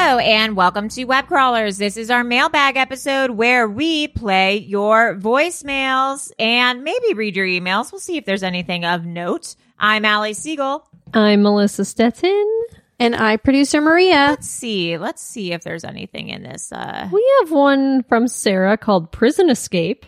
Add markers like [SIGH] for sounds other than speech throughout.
Hello and welcome to Web Crawlers. This is our mailbag episode where we play your voicemails and maybe read your emails. We'll see if there's anything of note. I'm Allie Siegel. I'm Melissa Stetson. And I, producer Maria. Let's see. Let's see if there's anything in this. Uh... We have one from Sarah called Prison Escape.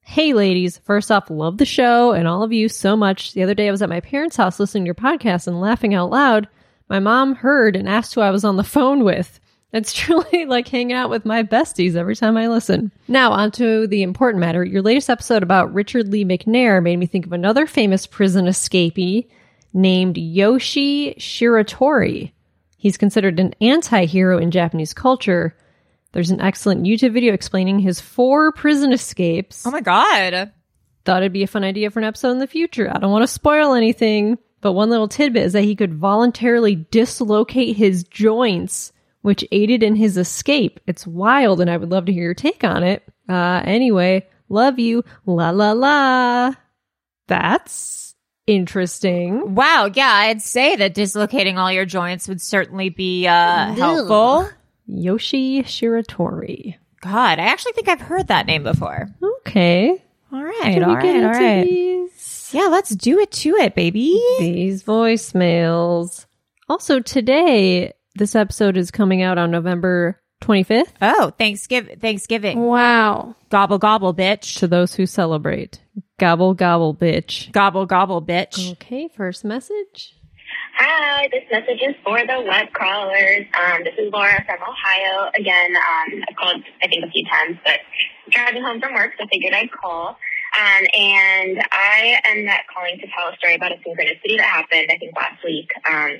Hey, ladies. First off, love the show and all of you so much. The other day I was at my parents' house listening to your podcast and laughing out loud. My mom heard and asked who I was on the phone with. It's [LAUGHS] truly like hanging out with my besties every time I listen. Now, on to the important matter. Your latest episode about Richard Lee McNair made me think of another famous prison escapee named Yoshie Shiratori. He's considered an anti hero in Japanese culture. There's an excellent YouTube video explaining his four prison escapes. Oh my God. Thought it'd be a fun idea for an episode in the future. I don't want to spoil anything, but one little tidbit is that he could voluntarily dislocate his joints, which aided in his escape. It's wild, and I would love to hear your take on it. Uh, anyway, love you. La la la. That's interesting. Wow. Yeah, I'd say that dislocating all your joints would certainly be uh, helpful. Yoshie Shiratori. God, I actually think I've heard that name before. Okay. All right. All right. All right. These? Yeah, let's do it to it, baby. These voicemails. Also, today, this episode is coming out on November 25th Oh, Thanksgiving. Thanksgiving. Wow. Gobble, gobble, bitch. to those who celebrate. Gobble, gobble, bitch. Gobble, gobble, bitch. Okay, first message. Hi, this message is for the web crawlers. Um, this is Laura from Ohio. Again, um, I've called I think a few times, but driving home from work, so I figured I'd call. Um, and I am not calling to tell a story about a synchronicity that happened, I think last week. Um,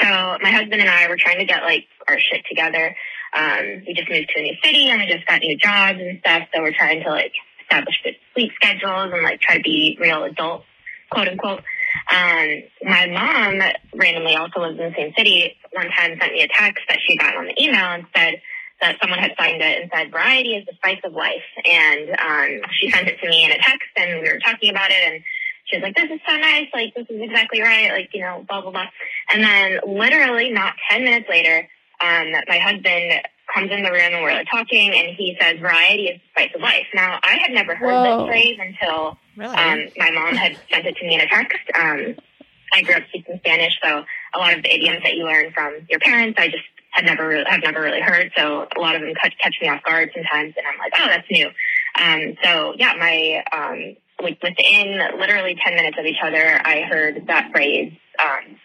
so my husband and I were trying to get like our shit together. Um, we just moved to a new city and we just got new jobs and stuff. So we're trying to like establish good sleep schedules and like try to be real adults, quote unquote. Um, my mom randomly also lives in the same city. One time sent me a text that she got on the email and said that someone had signed it and said variety is the spice of life. And um, she sent it to me in a text and we were talking about it and she was like, this is so nice. Like, this is exactly right. Like, you know, blah, blah, blah. And then literally not 10 minutes later, um, my husband comes in the room and we're like talking and he says variety is the spice of life. Now, I had never heard Whoa. this phrase until Really? um, my mom had sent it to me in a text. Um, I grew up speaking Spanish, so a lot of the idioms that you learn from your parents, I just had never really, have never really heard. So a lot of them catch, catch me off guard sometimes, and I'm like, oh, that's new. Um, so yeah, my um, like within literally ten minutes of each other, I heard that phrase um,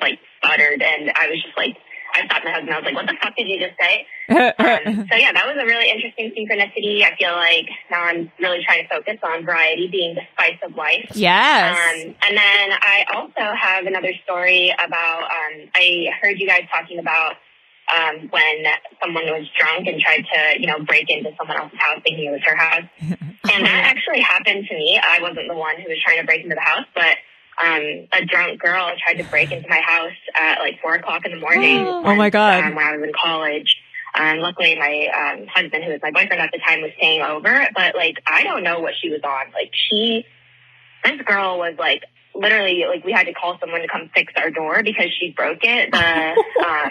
like stuttered, and I was just like, I stopped my husband. I was like, "What the fuck did you just say?" um, so yeah, that was a really interesting synchronicity. I feel like now I'm really trying to focus on variety being the spice of life. Yes. Um, and then I also have another story about. Um, I heard you guys talking about um, when someone was drunk and tried to, you know, break into someone else's house thinking it was her house. [LAUGHS] And that actually happened to me. I wasn't the one who was trying to break into the house, but um, a drunk girl tried to break into my house at like four o'clock in the morning. [GASPS] Oh, my God. Um, when I was in college. Um, luckily, my um, husband, who was my boyfriend at the time, was staying over. But like, I don't know what she was on. Like, she, this girl was like literally like we had to call someone to come fix our door because she broke it. The [LAUGHS] um,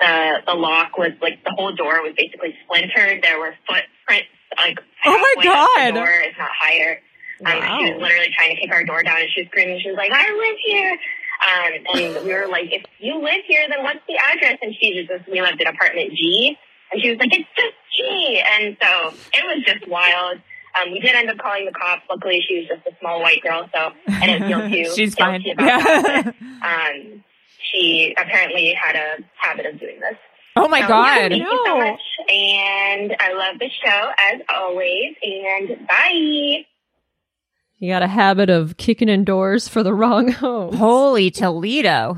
the the lock was like the whole door was basically splintered. There were footprints like Oh my God. the door, if not higher. Um, Wow. She was literally trying to kick our door down, and she was screaming. She was like, "I live here." Um, and we were like, "If you live here, then what's the address?" And she just we lived in apartment G, and she was like, "It's just G." And so it was just wild. Um, we did end up calling the cops. Luckily, she was just a small white girl, so I didn't feel [LAUGHS] too She's guilty fine. about Yeah. that. [LAUGHS] But, um, she apparently had a habit of doing this. oh my So, yeah, God. thank you so much. And I love the show as always. And bye. You got a habit of kicking in doors for the wrong home. Holy Toledo.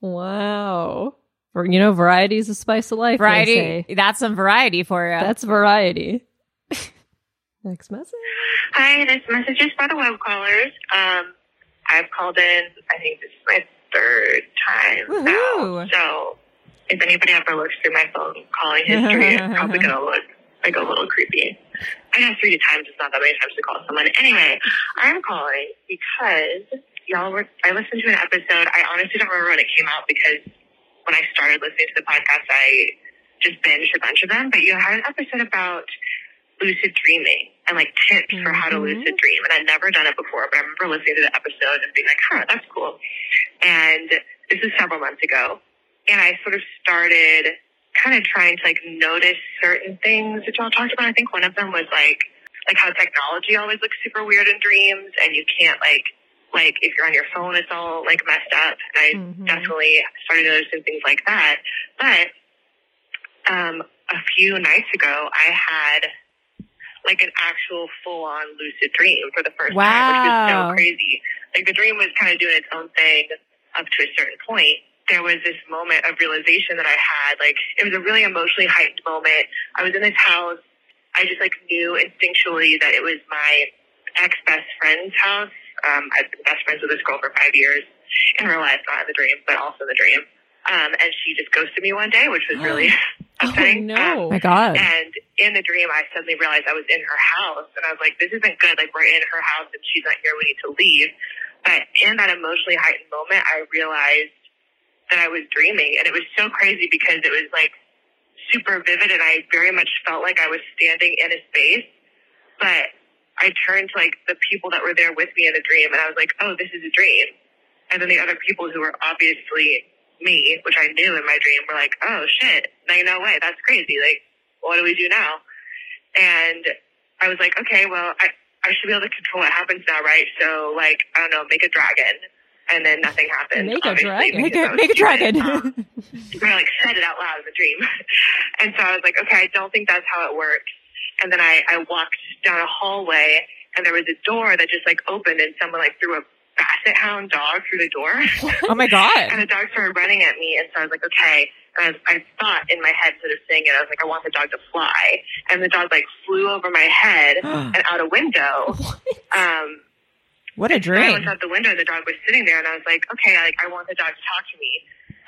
Wow. For, you know, variety is the spice of life. they Variety. say. That's some variety for you. That's variety. [LAUGHS] Next message. Hi, this message is for the web crawlers. Um, I've called in, I think this is my third time Woohoo. now. So if anybody ever looks through my phone calling history, it's [LAUGHS] probably going to look like a little creepy. I guess three times is not that many times to call someone. Anyway, I'm calling because y'all were, I listened to an episode. I honestly don't remember when it came out because when I started listening to the podcast, I just binged a bunch of them. But you had an episode about lucid dreaming and like tips for how to lucid dream. And I'd never done it before, but I remember listening to the episode and being like, huh, that's cool. And this is several months ago. And I sort of started kind of trying to like notice certain things that y'all talked about. I think one of them was like, like how technology always looks super weird in dreams and you can't like, like if you're on your phone, it's all like messed up. And I definitely started noticing things like that. But um, a few nights ago, I had like an actual full on lucid dream for the first time, which was Wow. so crazy. Like the dream was kind of doing its own thing up to a certain point. There was this moment of realization that I had. Like it was a really emotionally heightened moment. I was in this house. I just like knew instinctually that it was my ex best friend's house. Um, I've been best friends with this girl for five years in real life, not in the dream, but also in the dream. Um, and she just ghosted me one day, which was really [GASPS] upsetting. no. Um, Oh my God. and in the dream, I suddenly realized I was in her house, and I was like, "This isn't good. Like we're in her house, and she's not here. We need to leave." But in that emotionally heightened moment, I realized that I was dreaming, and it was so crazy because it was like super vivid, and I very much felt like I was standing in a space. But I turned to like the people that were there with me in the dream, and I was like, "Oh, this is a dream." And then the other people who were obviously me, which I knew in my dream, were like, "Oh shit! Like no way, that's crazy. Like, what do we do now?" And I was like, "Okay, well, I I should be able to control what happens now, right? So like, I don't know, make a dragon." And then nothing happened. Make a dragon? Make a, make a dragon. Um, I like said it out loud in the dream. [LAUGHS] and so I was like, okay, I don't think that's how it works. And then I, I walked down a hallway and there was a door that just like opened and someone like threw a basset hound dog through the door. [LAUGHS] oh my god! and the dog started running at me. And so I was like, okay. And I, I thought in my head, sort of saying it, I was like, I want the dog to fly. And the dog like flew over my head [GASPS] and out a window. Um, What a dream. I looked out the window and the dog was sitting there, and I was like, okay, like I want the dog to talk to me.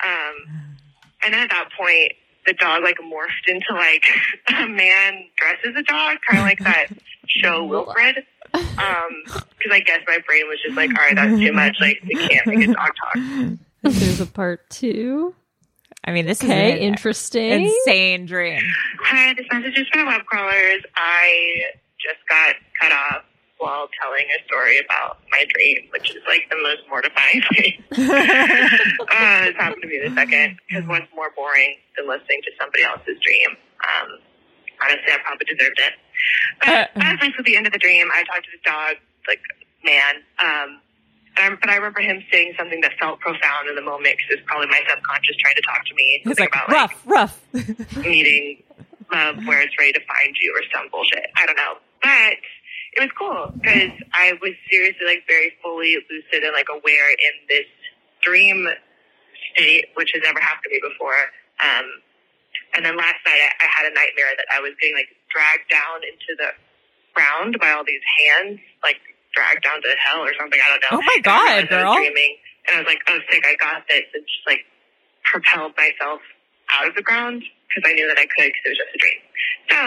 Um, and then at that point, the dog like morphed into like [LAUGHS] a man dressed as a dog, kind of like that [LAUGHS] show Wilfred. Um, because I guess my brain was just like, all right, that's too much. Like we can't make a dog talk. There's a part two. I mean, this Okay, is an interesting. insane dream. Hi, this message is for web crawlers. I just got cut off while telling a story about my dream, which is like the most mortifying [LAUGHS] thing. uh, it's happened to me the second because what's more boring than listening to somebody else's dream? Um, honestly, I probably deserved it. But as like at the end of the dream, I talked to the dog, like man, um, Um, but I remember him saying something that felt profound in the moment because it's probably my subconscious trying to talk to me. Something like about rough, [LAUGHS] rough. needing love where it's ready to find you or some bullshit. I don't know. But it was cool because I was seriously like very fully lucid and like aware in this dream state, which has never happened to me before. Um, and then last night I, I had a nightmare that I was getting like dragged down into the ground by all these hands, like dragged down to hell or something. I don't know. Oh my And I God, realized I girl. was dreaming, and I was like, "Oh, sick! I got this!" And just like propelled myself out of the ground because I knew that I could because it was just a dream. So,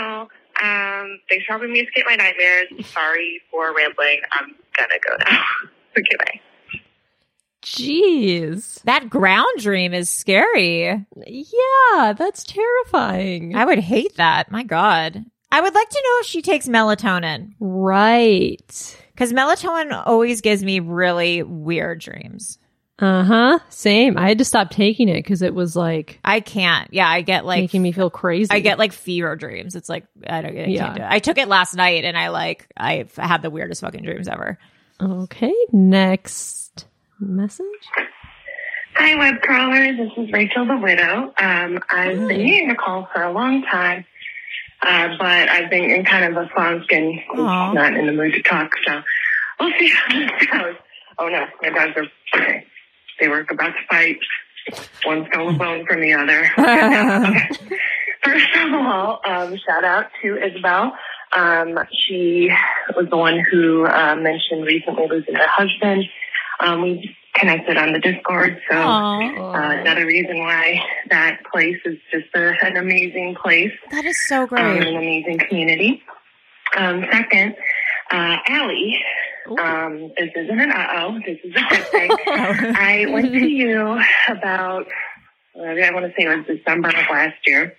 um, thanks for helping me escape my nightmares. Sorry for rambling. I'm gonna go now. [LAUGHS] okay, bye. Jeez. That ground dream is scary. Yeah, that's terrifying. I would hate that. My God. I would like to know if she takes melatonin right. because melatonin always gives me really weird dreams. Uh huh. Same. I had to stop taking it because it was like I can't. Yeah, I get like making me feel crazy. I get like fever dreams. It's like I don't. I Yeah. can't do it. I took it last night and I like I've had the weirdest fucking dreams ever. Okay. Next message. Hi, web crawlers. This is Rachel the Widow. Um, I've been needing to call for a long time, uh, but I've been in kind of a funk and Aw. not in the mood to talk. So we'll see how this [LAUGHS] goes. Oh no, my dogs are okay. They were about to fight. One stole a bone from the other. Okay. [LAUGHS] [LAUGHS] First of all, um, shout out to Isabel. Um, she was the one who uh, mentioned recently losing her husband. Um, we connected on the Discord, so uh, another reason why that place is just a, an amazing place, That is so um, great. an amazing community. Um, second, uh, Allie, um, this isn't an uh-oh, this is a [LAUGHS] good thing. I went to [LAUGHS] you about, I want to say it was December of last year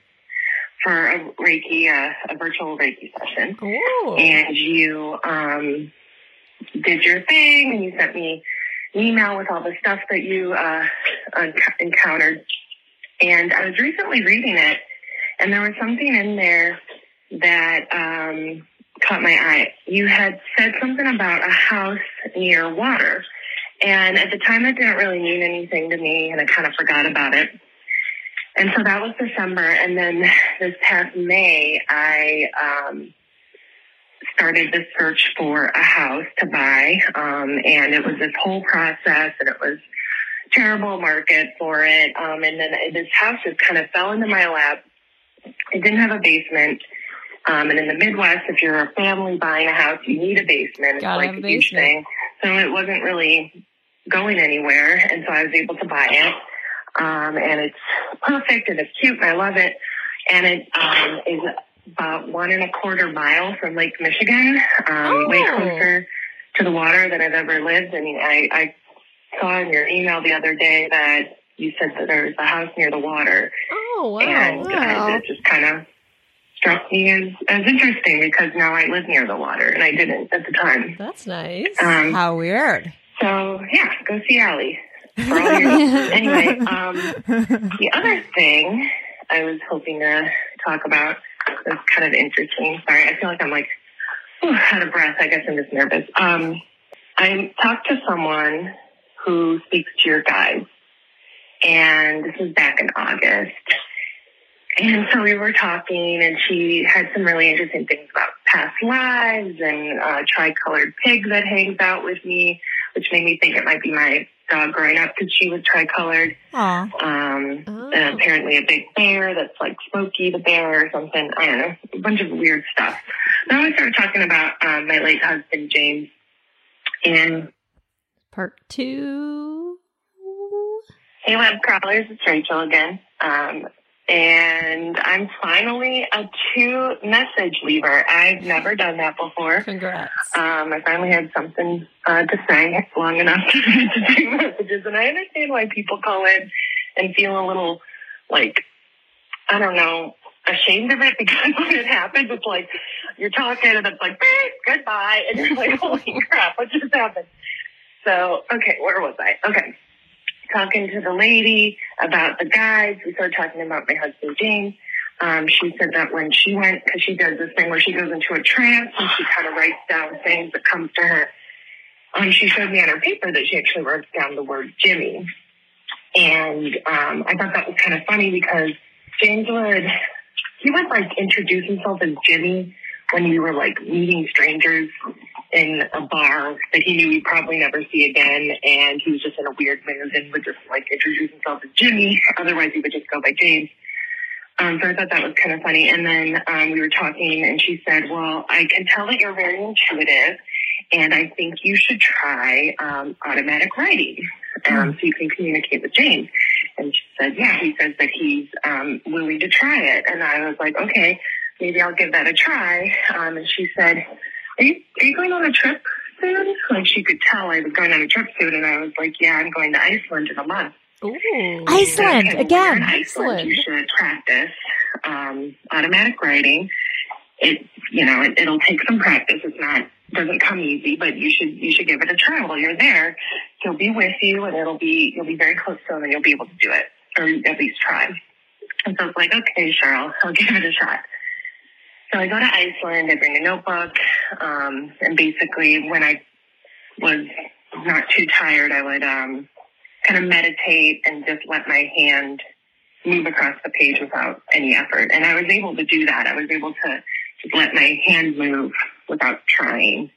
for a Reiki, uh, a virtual Reiki session Ooh. and you um, did your thing and you sent me email with all the stuff that you uh, encountered. And I was recently reading it, and there was something in there that um, caught my eye. You had said something about a house near water. And at the time, that didn't really mean anything to me, and I kind of forgot about it. And so that was December. And then this past May, I um, started the search for a house to buy. Um, and it was this whole process, and it was terrible market for it. Um, and then this house just kind of fell into my lap. It didn't have a basement. Um, and in the Midwest, if you're a family buying a house, you need a basement. It's Gotta like a huge thing. So it wasn't really going anywhere. And so I was able to buy it. Um, and it's perfect and it's cute and I love it. And it um, is about one and a quarter mile from Lake Michigan, um, way Oh. closer to the water than I've ever lived. I mean, I, I saw in your email the other day that you said that there was a house near the water, Oh wow. and wow. uh, it just kind of struck me as, as interesting because now I live near the water, and I didn't at the time. That's nice. Um, How weird. so yeah, go see Allie. [LAUGHS] For all your, anyway, um, the other thing I was hoping to talk about was kind of interesting. Sorry, I feel like I'm like whew, out of breath. I guess I'm just nervous. Um, I talked to someone who speaks to your guides, and this was back in August. And so we were talking, and she had some really interesting things about past lives and uh, tri-colored pig that hangs out with me, which made me think it might be my dog growing up because she was tri-colored. Um, Oh. and apparently a big bear that's like Smokey the bear or something. I don't know, a bunch of weird stuff. Then we started talking about um, my late husband James, and Part two. Hey, web crawlers, it's Rachel again. Um, and I'm finally a two message leaver. I've never done that before. Congrats. Um, I finally had something uh, to say long enough [LAUGHS] to, do messages, and I understand why people call in and feel a little like I don't know ashamed of it [LAUGHS] because when it happens, it's like you're talking and it's like "Beep, goodbye, and you're like, [LAUGHS] holy crap, what just happened? So okay, where was I? Okay, talking to the lady about the guides. We started talking about my husband James. Um, she said that when she went, because she does this thing where she goes into a trance and she kind of writes down things that comes to her. um, she showed me on her paper that she actually wrote down the word Jimmy. And um, I thought that was kind of funny because James would, he would like introduce himself as Jimmy when we were like meeting strangers in a bar that he knew he'd probably never see again. And he was just in a weird mood and would just like introduce himself as Jimmy. Otherwise, he would just go by James. Um, so I thought that was kind of funny. And then um, we were talking, and she said, Well, I can tell that you're very intuitive, and I think you should try um, automatic writing um, so you can communicate with James. And she said, Yeah, he says that he's um, willing to try it. And I was like, Okay, maybe I'll give that a try. Um, and she said, are you, are you going on a trip soon? Like she could tell I was going on a trip soon, and I was like, Yeah, I'm going to Iceland in a month. Ooh. Iceland Okay, again. you're in Iceland. You should practice um, automatic writing. It, you know, it, it'll take some practice. It's not doesn't come easy, but you should you should give it a try while you're there. He'll be with you, and it'll be you'll be very close to him, and you'll be able to do it, or at least try. And so it's like, okay, sure, I'll, I'll give it a shot. So I go to Iceland. I bring a notebook, um, and basically, when I was not too tired, I would um, kind of meditate and just let my hand move across the page without any effort. And I was able to do that. I was able to just let my hand move without trying.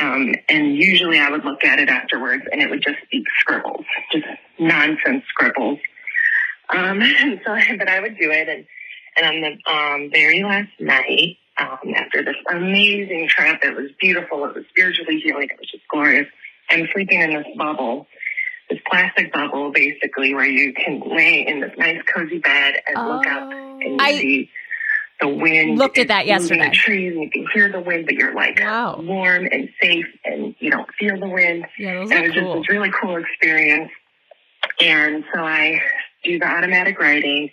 Um, and usually I would look at it afterwards and it would just be scribbles, just nonsense scribbles. Um, [LAUGHS] and so, but I would do it. And, and on the um, very last night, um, after this amazing trip, it was beautiful. It was spiritually healing. It was just glorious. I'm sleeping in this bubble, this plastic bubble, basically, where you can lay in this nice cozy bed and look up and I- see the wind. Looked at that yesterday. The trees, and you can hear the wind, but you're like Wow. warm and safe, and you don't feel the wind. Yeah, those And it was just this really cool experience. And so I do the automatic writing.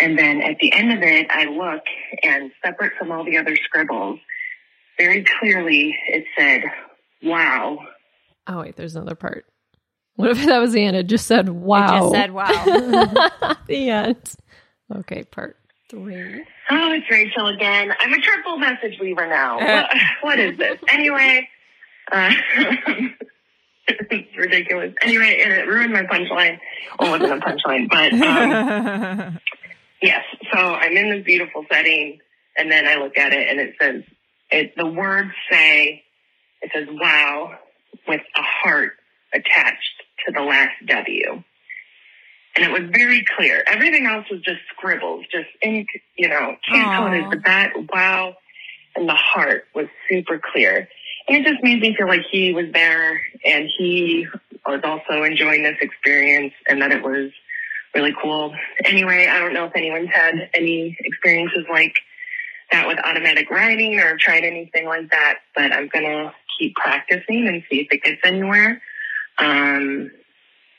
And then at the end of it, I look and separate from all the other scribbles, very clearly it said, wow. Oh wait, there's another part. What if that was the end? It just said wow. It just said wow. [LAUGHS] the end. Okay, part three. Oh, it's Rachel again. I'm a triple message leaver now. what, what is this? Anyway, uh, [LAUGHS] it's ridiculous. Anyway, and it ruined my punchline. Well, it wasn't a punchline, but um, [LAUGHS] yes. So I'm in this beautiful setting, and then I look at it, and it says, it, the words say, it says, wow, with a heart attached to the last W. And it was very clear. Everything else was just scribbles, just ink, you know, coded, but that wow and the heart was super clear. And it just made me feel like he was there and he was also enjoying this experience and that it was really cool. Anyway, I don't know if anyone's had any experiences like that with automatic writing or tried anything like that, but I'm going to keep practicing and see if it gets anywhere. Um,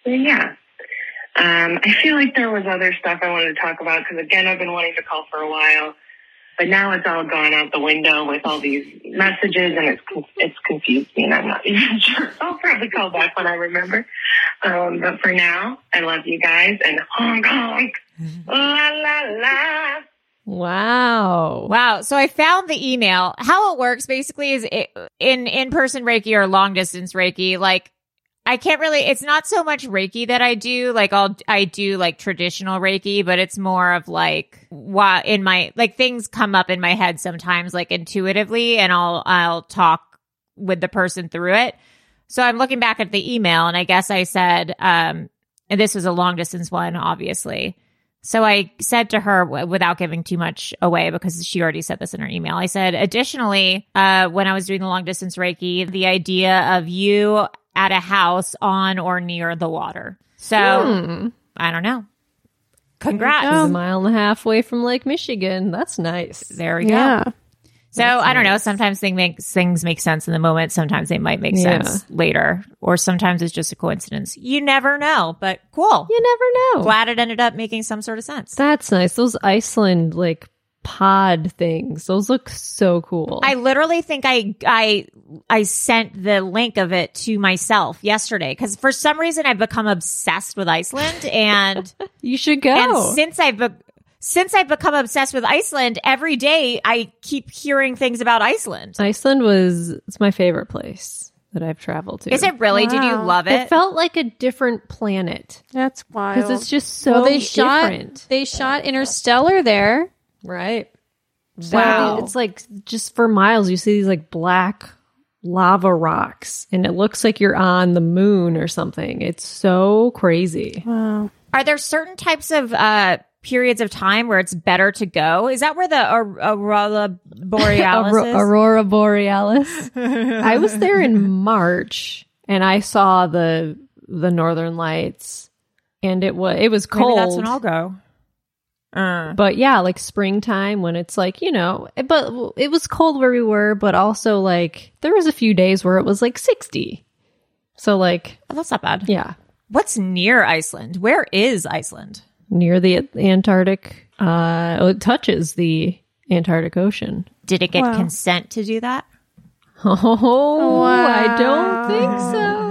yeah. Um, I feel like there was other stuff I wanted to talk about because again, I've been wanting to call for a while, but now it's all gone out the window with all these messages and it's it's confused me and I'm not [LAUGHS] even sure. I'll probably call back when I remember. Um, but for now, I love you guys and honk honk, la la la. Wow. Wow. So I found the email. How it works basically is it, in in-person Reiki or long distance Reiki, like I can't really it's not so much Reiki that I do. Like I'll I do like traditional Reiki, but it's more of like why in my like things come up in my head sometimes like intuitively and I'll I'll talk with the person through it. So I'm looking back at the email and I guess I said um and this was a long distance one obviously. So I said to her w- without giving too much away because she already said this in her email. I said, additionally, uh, when I was doing the long distance Reiki, the idea of you at a house on or near the water. So Hmm. I don't know. Congrats. a mile and a half away from Lake Michigan. That's nice. There we go. Yeah. So I don't know. Sometimes things make things make sense in the moment. Sometimes they might make Yeah. sense later, or sometimes it's just a coincidence. You never know. But cool. You never know. Glad it ended up making some sort of sense. That's nice. Those Iceland like pod things. Those look so cool. I literally think I I I sent the link of it to myself yesterday because for some reason I've become obsessed with Iceland and [LAUGHS] you should go. and since I've be- since I've become obsessed with Iceland every day I keep hearing things about Iceland. Iceland was it's my favorite place. that I've traveled to. Is it really? Did you love It it? felt like a different planet That's wild. because it's just so well, they shot different. they shot Interstellar there. Right. So Wow. it's like just for miles you see these like black lava rocks and it looks like you're on the moon or something. It's so crazy. Wow. Are there certain types of uh, periods of time where it's better to go? Is that where the Aur- Aurora Borealis [LAUGHS] Auro- is? Aurora Borealis. I was there in March and I saw the the northern lights and it was it was Maybe cold. that's when I'll go. Uh, but yeah, like springtime when it's like, you know, but it was cold where we were, but also like there was a few days where it was like 60. So like, oh, that's not bad. yeah, What's near Iceland? Where is Iceland? near the Antarctic uh oh, it touches the Antarctic Ocean. Did it get Wow. consent to do that? [LAUGHS] Oh, I don't think so.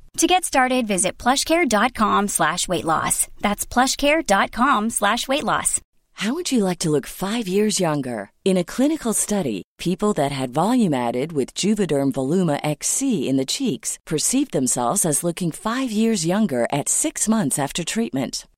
To get started, visit plushcare.com slash weight loss. That's plushcare.com slash weight loss. How would you like to look five years younger? In a clinical study, people that had volume added with Juvederm Voluma XC in the cheeks perceived themselves as looking five years younger at six months after treatment.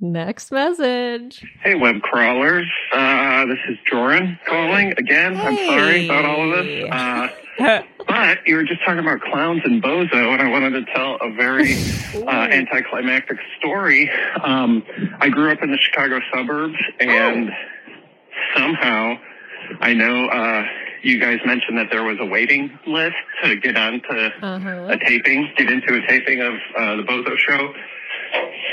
Next message. Hey, web crawlers. Uh, this is Joran calling again. I'm sorry about all of this. Uh, [LAUGHS] but you were just talking about clowns and bozo, and I wanted to tell a very [LAUGHS] uh, anticlimactic story. Um, I grew up in the Chicago suburbs, and somehow I know uh, you guys mentioned that there was a waiting list to get onto Uh-huh. a taping, get into a taping of uh, the Bozo Show.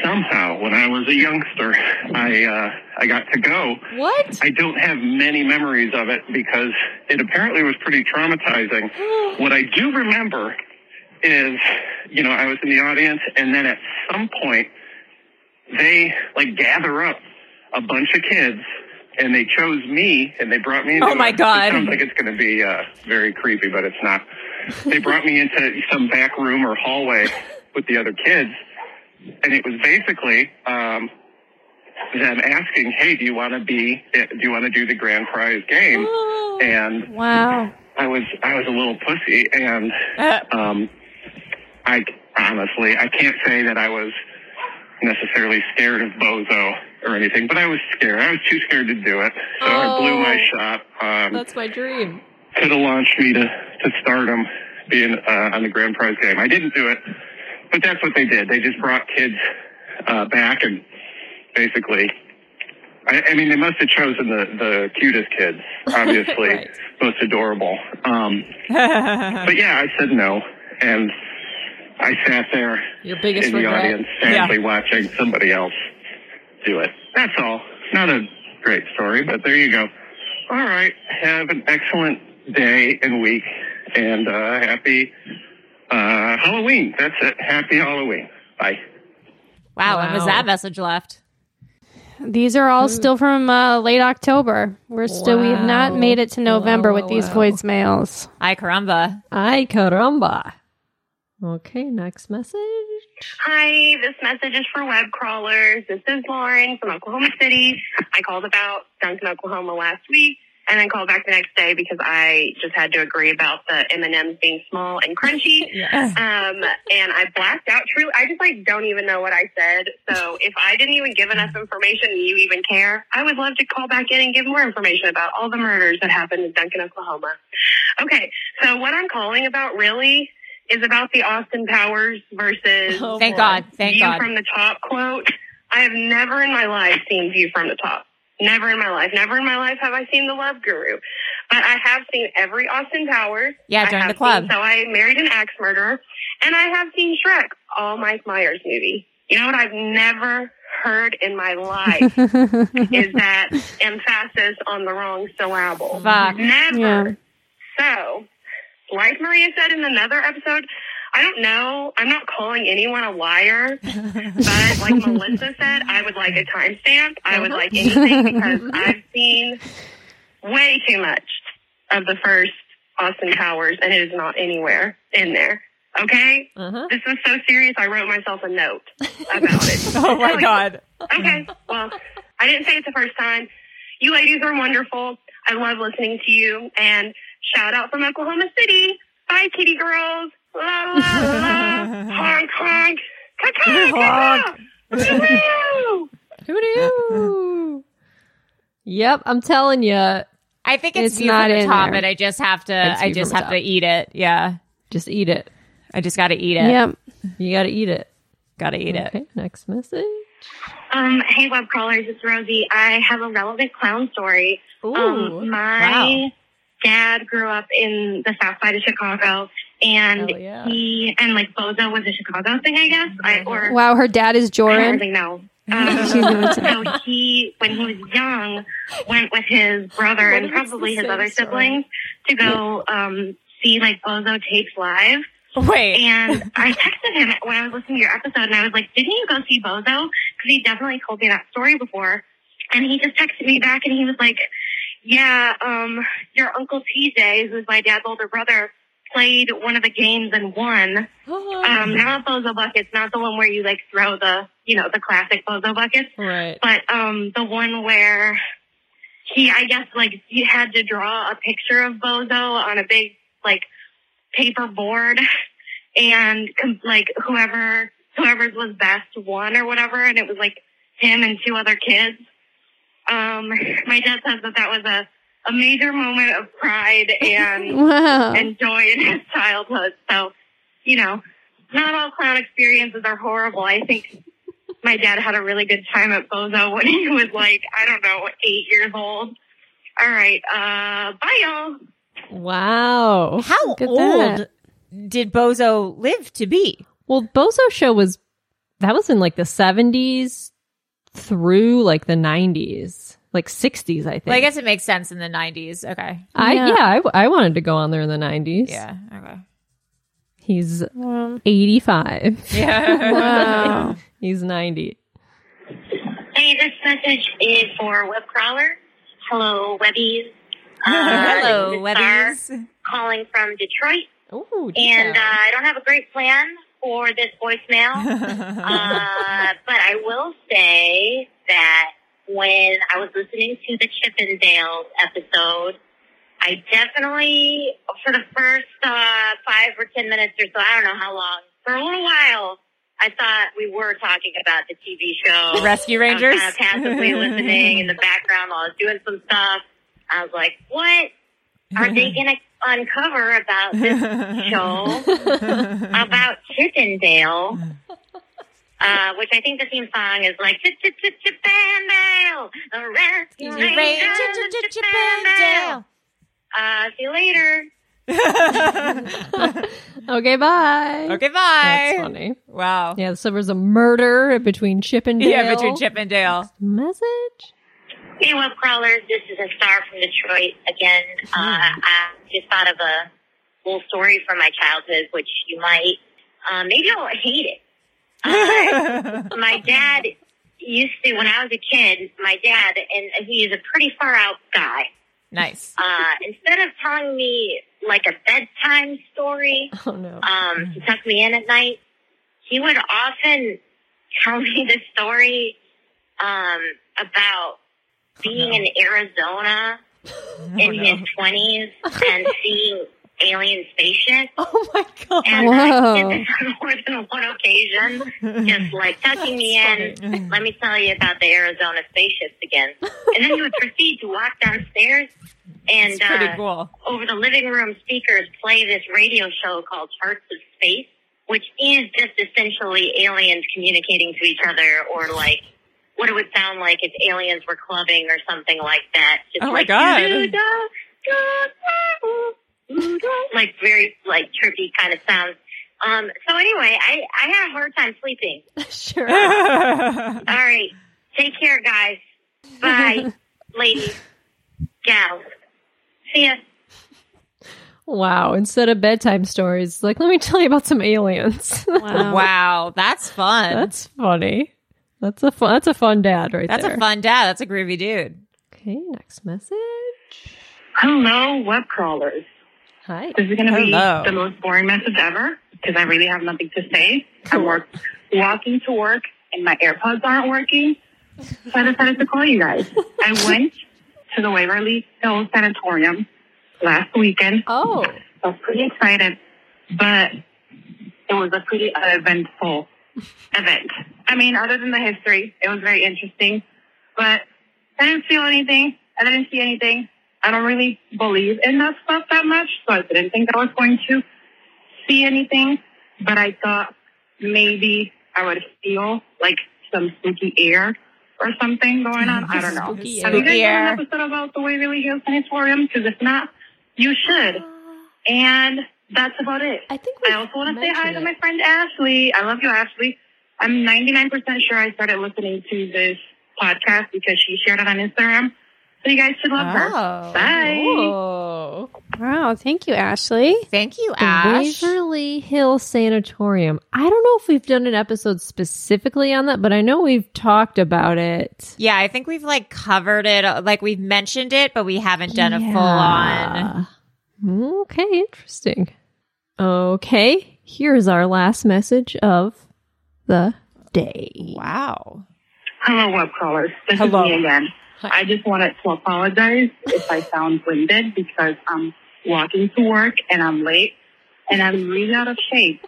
Somehow, when I was a youngster, I uh, I got to go. What? I don't have many memories of it because it apparently was pretty traumatizing. [GASPS] what I do remember is, you know, I was in the audience, and then at some point, they like gather up a bunch of kids, and they chose me, and they brought me. Into Oh, my a- God. It sounds like it's going to be uh, very creepy, but it's not. They brought me into some back room or hallway [LAUGHS] with the other kids, and it was basically um, them asking, "Hey, do you want to be? Do you want to do the grand prize game?" And Wow. I was I was a little pussy, and Uh, um, I honestly I can't say that I was necessarily scared of Bozo or anything, but I was scared. I was too scared to do it, so I blew my Oh. shot. Um, That's my dream. could have launched me to, to stardom being uh, on the grand prize game. I didn't do it, but that's what they did. They just brought kids uh, back and basically, I, I mean, they must have chosen the, the cutest kids, [LAUGHS] obviously, Right. most adorable. Um, [LAUGHS] but yeah, I said no, and I sat there Your biggest in the regret. audience, sadly watching somebody else do it. That's all. Not a great story, but there you go. All right. Have an excellent day and week, and uh, happy uh, Halloween. That's it. Happy Halloween. Bye. Wow, when was that message left? These are all still from uh, late October. We're still we have not made it to November with these wow. voicemails. Ay caramba. Ay caramba. Okay, next message. Hi, this message is for web crawlers. This is Lauren from Oklahoma City. I called about Duncan, Oklahoma last week and then called back the next day because I just had to agree about the M&Ms being small and crunchy. [LAUGHS] Um, and I blacked out. Truly, I just like don't even know what I said. So [LAUGHS] if I didn't even give enough information and you even care, I would love to call back in and give more information about all the murders that happened in Duncan, Oklahoma. Okay, so what I'm calling about really is about the Austin Powers versus oh, Thank God. Thank View God. from the top quote. I have never in my life seen View from the top. Never in my life. Never in my life have I seen The Love Guru. But I have seen every Austin Powers. Yeah, during the club. So I married an axe murderer. And I have seen Shrek, all Mike Myers movie. You know what I've never heard in my life [LAUGHS] is that emphasis on the wrong syllable. Fuck. Never. Yeah. So, like Maria said in another episode, I don't know. I'm not calling anyone a liar, but like [LAUGHS] Melissa said, I would like a timestamp. I would like anything because [LAUGHS] I've seen way too much of the first Austin Powers, and it is not anywhere in there. Okay, Uh-huh. this was so serious. I wrote myself a note about it. [LAUGHS] Oh my god. Okay. Well, I didn't say it the first time. You ladies are wonderful. I love listening to you. And shout out from Oklahoma City. Bye, kitty girls. La la la la. honk honk. Caca, caca. Woo-hoo. Hoo-doo. yep, I'm telling you. I think it's, It's view not from the in top, there. and I just have to. It's I just from the have to eat it. Yeah, Just eat it. I just got to eat it. Yep. You got to eat it. Got to eat it. Next message. Um, hey, web crawlers, it's Rosie. I have a relevant clown story. Ooh, um, my wow. dad grew up in the south side of Chicago, and Hell yeah. he and like Bozo was a Chicago thing, I guess. I or Wow, her dad is I don't Joran. really know. [LAUGHS] Um, so he, when he was young, went with his brother What and probably his same other story? siblings to go um, see like Bozo tapes live. Wait. And I texted him when I was listening to your episode, and I was like, "Didn't you go see Bozo?" Because he definitely told me that story before. And he just texted me back, and he was like, "Yeah, um, your uncle TJ, who's my dad's older brother, played one of the games and won. [GASPS] Um, not Bozo buckets, not the one where you like throw the, you know, the classic Bozo buckets, Right. but um, the one where he, I guess, like he had to draw a picture of Bozo on a big like paper board, and like whoever whoever's was best won or whatever, and it was like him and two other kids. Um, my dad says that that was a a major moment of pride [LAUGHS] and Wow. and joy in his childhood. So, you know, not all clown experiences are horrible. I think my dad had a really good time at Bozo when he was like, I don't know, eight years old. All right. Uh, bye y'all. Wow. How Look old that. did Bozo live to be? Well, Bozo show was that was in like the 70s through like the 90s, like 60s, I think. Well, I guess it makes sense in the '90s. Okay. I Yeah. yeah, I, I wanted to go on there in the 90s. Yeah. Okay. He's Wow. 85. [LAUGHS] Yeah. Wow. [LAUGHS] He's 90. Hey, this message is for web crawler. Hello, webbies. [LAUGHS] Uh, Hello, this Webbies. calling from Detroit. Ooh, And uh, I don't have a great plan for this voicemail. uh, but I will say that when I was listening to the Chippendales episode, I definitely, for the first uh, five or ten minutes or so, I don't know how long, for a little while, I thought we were talking about the TV show. The Rescue Rangers? I was kind of passively listening in the background while I was doing some stuff. I was like, what are they [LAUGHS] going to uncover about this [LAUGHS] show about Chippendale? [LAUGHS] Uh, which I think the theme song is like Chip Chip Chip the rescue Ranger, ranger, Chip, Chip, Chip, Uh, see you later. [LAUGHS] Okay, bye. Okay, bye. That's funny. Wow. Yeah, so there was a murder between Chip and Dale. Yeah, between Chip and Dale. Message? Hey, web crawlers. This is a star from Detroit again. Uh, I just thought of a little story from my childhood, which you might, uh, maybe you'll hate it. Uh, my [LAUGHS] dad used to, when I was a kid, my dad, and he's a pretty far out guy. Nice. Uh, instead of telling me like a bedtime story, [LAUGHS] Oh no. um, to tuck me in at night, he would often [LAUGHS] tell me the story um, about being in Arizona in his twenties and seeing alien spaceship. [LAUGHS] Oh my god! And Whoa. I did this [LAUGHS] on more than one occasion, just like [LAUGHS] tucking me in. Let me tell you about the Arizona spaceships again. And then he would proceed to walk downstairs and It's pretty uh, cool. over the living room speakers play this radio show called Hearts of Space, which is just essentially aliens communicating to each other or like what it would sound like if aliens were clubbing or something like that. Just Oh my like, God. "Doo-doo-da, doo-doo-da, like very like trippy kind of sounds. Um, so anyway, I, I had a hard time sleeping. [LAUGHS] sure. [LAUGHS] All right. Take care, guys. Bye, [LAUGHS] ladies, gals. See ya. Wow. Instead of bedtime stories, like let me tell you about some aliens. Wow. wow, that's fun. That's funny. That's a fun. That's a fun dad right That's there. a fun dad. That's a groovy dude. Okay, next message. Hello, web crawlers. Hi. This is going to be the most boring message ever because I really have nothing to say. I'm work, walking to work and my AirPods aren't working. So I decided to call you guys. I [LAUGHS] went to the Waverly Hills Sanatorium last weekend. Oh. I was pretty excited, but it was a pretty uneventful event. I mean, other than the history, it was very interesting, but I didn't feel anything. I didn't see anything. I don't really believe in that stuff that much, so I didn't think I was going to see anything, but I thought maybe I would feel like some spooky air or something going on. I don't know. Spooky Have you guys Spooky done an episode about the Waverly Hills Sanatorium? Because if not, you should. And that's about it. I think I also want to say hi to my friend Ashley. I love you, Ashley. I'm 99% sure I started listening to this podcast because she shared it on Instagram. So you guys should love her. Oh. Bye. Oh. Wow. Thank you, Ashley. Thank you, The Ash. Waverly Hill Sanatorium. I don't know if we've done an episode specifically on that, but I know we've talked about it. Yeah, I think we've like covered it. Uh, like we've mentioned it, but we haven't done a full on. Okay, interesting. Okay, here's our last message of the day. Wow. Hello, web crawlers. This Hello. is me again. I just wanted to apologize if I sound winded because I'm walking to work and I'm late and I'm really out of shape.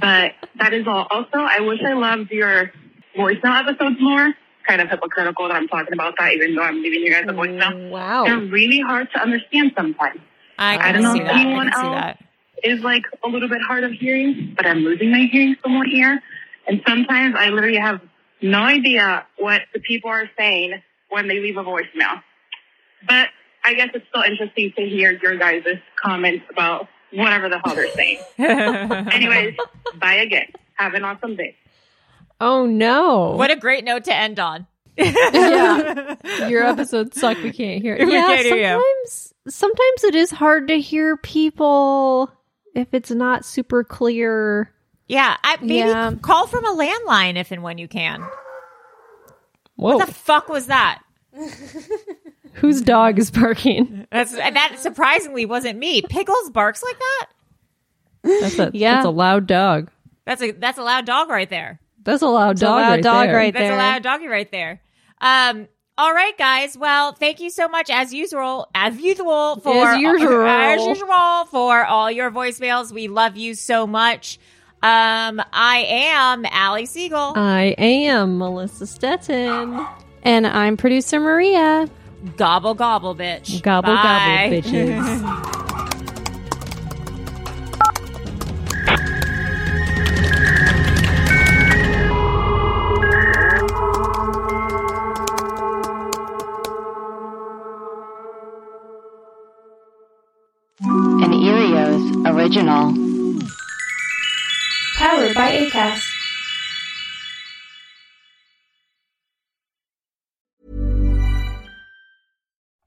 But that is all. Also, I wish I loved your voicemail episodes more. Kind of hypocritical that I'm talking about that, even though I'm leaving you guys a voicemail. Wow. They're really hard to understand sometimes. I I can don't know see if that. I anyone can see else that. is like a little bit hard of hearing, but I'm losing my hearing from one ear. And sometimes I literally have no idea what the people are saying when they leave a voicemail. But I guess it's still interesting to hear your guys' comments about whatever the hell they're saying. [LAUGHS] Anyways, bye again. Have an awesome day. Oh no. What a great note to end on. yeah. Your episode sucked. We can't hear it. [LAUGHS] We yeah, can't hear you. sometimes sometimes it is hard to hear people if it's not super clear. Yeah, I, maybe Yeah. call from a landline if and when you can. Whoa. What the fuck was that? [LAUGHS] Whose dog is barking? That's that surprisingly wasn't me. Pickles barks like that. That's a Yeah. that's a loud dog. That's a that's a loud dog right there. That's a loud It's a dog. loud right dog there. right That's there. a loud doggy right there. Um. All right, guys. Well, thank you so much, as usual, as usual, for As usual. as usual for all your voicemails. We love you so much. Um, I am Allie Siegel. I am Melissa Stetson. And I'm producer Maria. gobble gobble, bitch. Gobble Bye. gobble, bitches. [LAUGHS] An Erios original. Powered by ACAST.